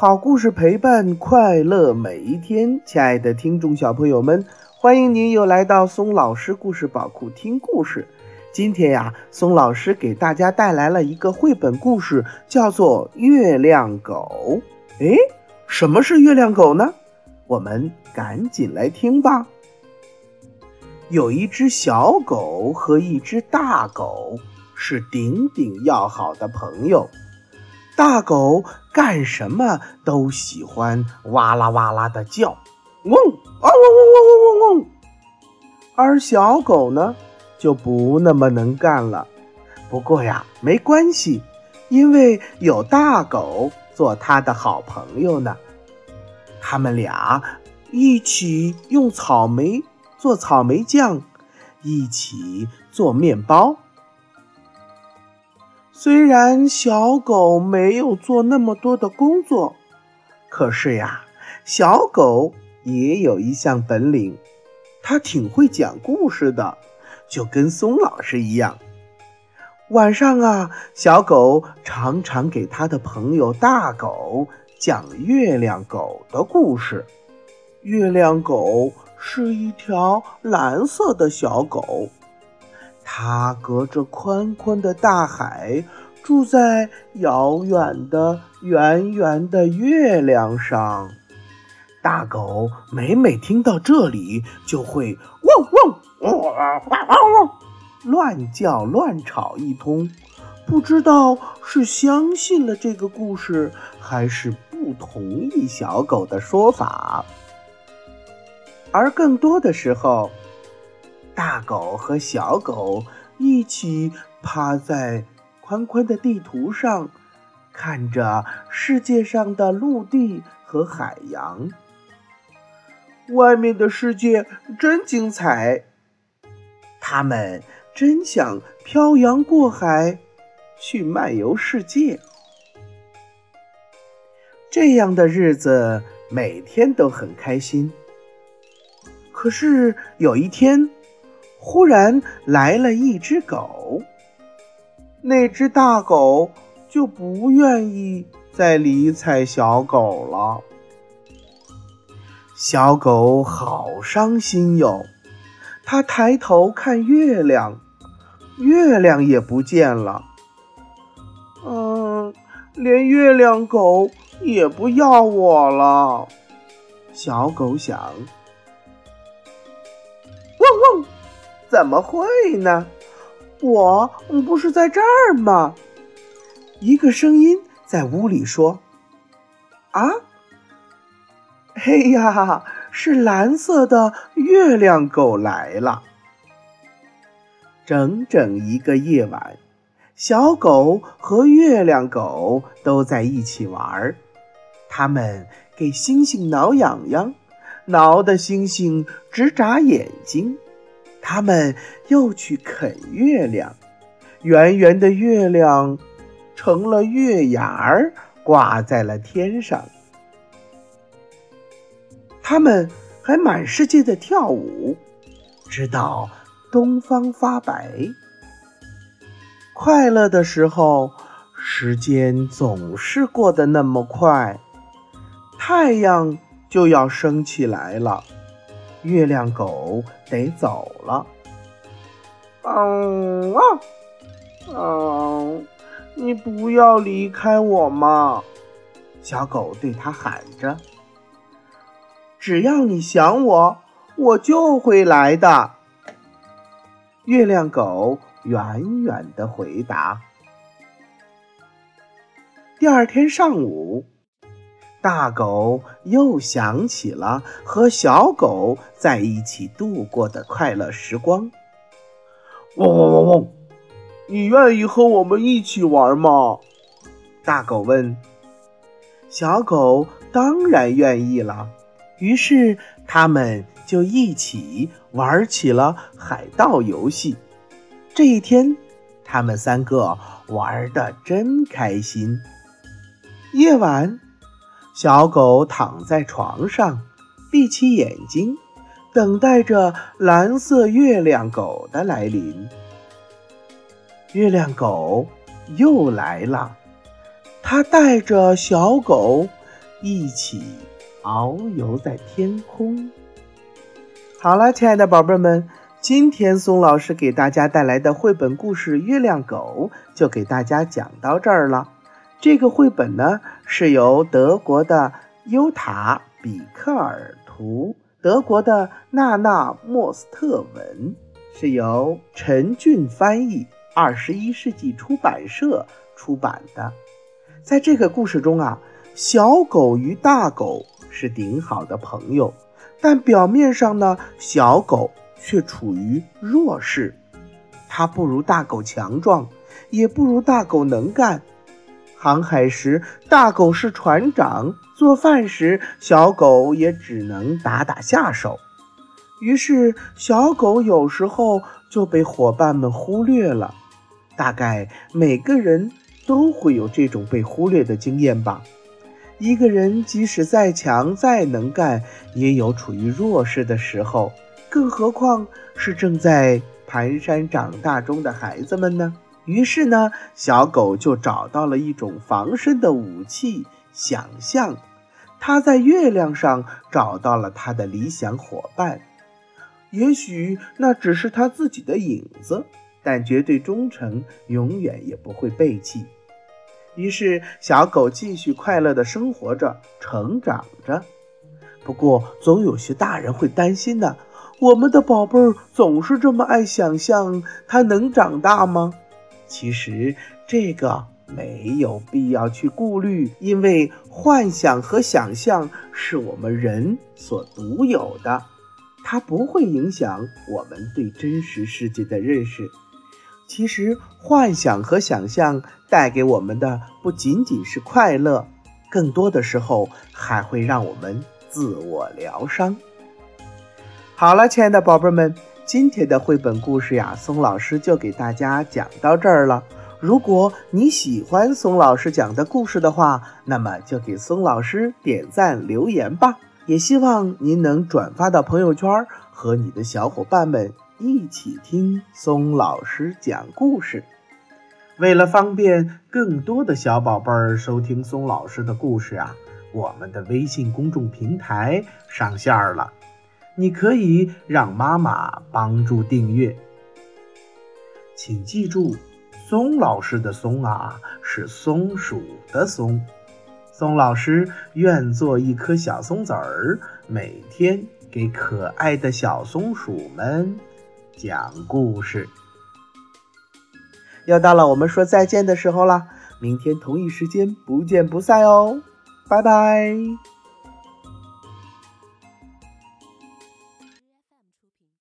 好故事陪伴快乐每一天，亲爱的听众小朋友们，欢迎您又来到松老师故事宝库听故事。今天呀，松老师给大家带来了一个绘本故事，叫做《月亮狗》。哎，什么是月亮狗呢？我们赶紧来听吧。有一只小狗和一只大狗是顶顶要好的朋友。大狗干什么都喜欢哇啦哇啦的叫，嗡啊嗡嗡嗡嗡嗡嗡。而小狗呢，就不那么能干了。不过呀，没关系，因为有大狗做它的好朋友呢。他们俩一起用草莓做草莓酱，一起做面包。虽然小狗没有做那么多的工作，可是呀，小狗也有一项本领，它挺会讲故事的，就跟松老师一样。晚上啊，小狗常常给它的朋友大狗讲月亮狗的故事。月亮狗是一条蓝色的小狗。它隔着宽宽的大海，住在遥远的圆圆的月亮上。大狗每每听到这里，就会汪汪汪汪汪汪乱叫乱吵一通，不知道是相信了这个故事，还是不同意小狗的说法。而更多的时候，大狗和小狗一起趴在宽宽的地图上，看着世界上的陆地和海洋。外面的世界真精彩，他们真想漂洋过海去漫游世界。这样的日子每天都很开心。可是有一天。忽然来了一只狗，那只大狗就不愿意再理睬小狗了。小狗好伤心哟，它抬头看月亮，月亮也不见了。嗯，连月亮狗也不要我了。小狗想。怎么会呢？我不是在这儿吗？一个声音在屋里说：“啊，嘿呀，是蓝色的月亮狗来了。”整整一个夜晚，小狗和月亮狗都在一起玩儿。他们给星星挠痒痒，挠得星星直眨眼睛。他们又去啃月亮，圆圆的月亮成了月牙儿，挂在了天上。他们还满世界的跳舞，直到东方发白。快乐的时候，时间总是过得那么快，太阳就要升起来了。月亮狗得走了。嗯啊，嗯，你不要离开我嘛！小狗对它喊着：“只要你想我，我就会来的。”月亮狗远远的回答。第二天上午。大狗又想起了和小狗在一起度过的快乐时光。汪汪汪汪！你愿意和我们一起玩吗？大狗问。小狗当然愿意了。于是他们就一起玩起了海盗游戏。这一天，他们三个玩的真开心。夜晚。小狗躺在床上，闭起眼睛，等待着蓝色月亮狗的来临。月亮狗又来了，它带着小狗一起遨游在天空。好了，亲爱的宝贝们，今天松老师给大家带来的绘本故事《月亮狗》就给大家讲到这儿了。这个绘本呢，是由德国的尤塔·比克尔图，德国的娜娜·莫斯特文，是由陈俊翻译，二十一世纪出版社出版的。在这个故事中啊，小狗与大狗是顶好的朋友，但表面上呢，小狗却处于弱势。它不如大狗强壮，也不如大狗能干。航海时，大狗是船长；做饭时，小狗也只能打打下手。于是，小狗有时候就被伙伴们忽略了。大概每个人。都会有这种被忽略的经验吧。一个人即使再强再能干，也有处于弱势的时候，更何况是正在蹒跚长大中的孩子们呢？于是呢，小狗就找到了一种防身的武器——想象。它在月亮上找到了它的理想伙伴，也许那只是它自己的影子，但绝对忠诚，永远也不会背弃。于是，小狗继续快乐地生活着，成长着。不过，总有些大人会担心呢：我们的宝贝儿总是这么爱想象，它能长大吗？其实，这个没有必要去顾虑，因为幻想和想象是我们人所独有的，它不会影响我们对真实世界的认识。其实，幻想和想象带给我们的不仅仅是快乐，更多的时候还会让我们自我疗伤。好了，亲爱的宝贝们，今天的绘本故事呀，松老师就给大家讲到这儿了。如果你喜欢松老师讲的故事的话，那么就给松老师点赞留言吧。也希望您能转发到朋友圈，和你的小伙伴们。一起听松老师讲故事。为了方便更多的小宝贝儿收听松老师的故事啊，我们的微信公众平台上线了，你可以让妈妈帮助订阅。请记住，松老师的“松”啊，是松鼠的“松”。松老师愿做一颗小松子儿，每天给可爱的小松鼠们。讲故事，又到了我们说再见的时候了。明天同一时间不见不散哦，拜拜。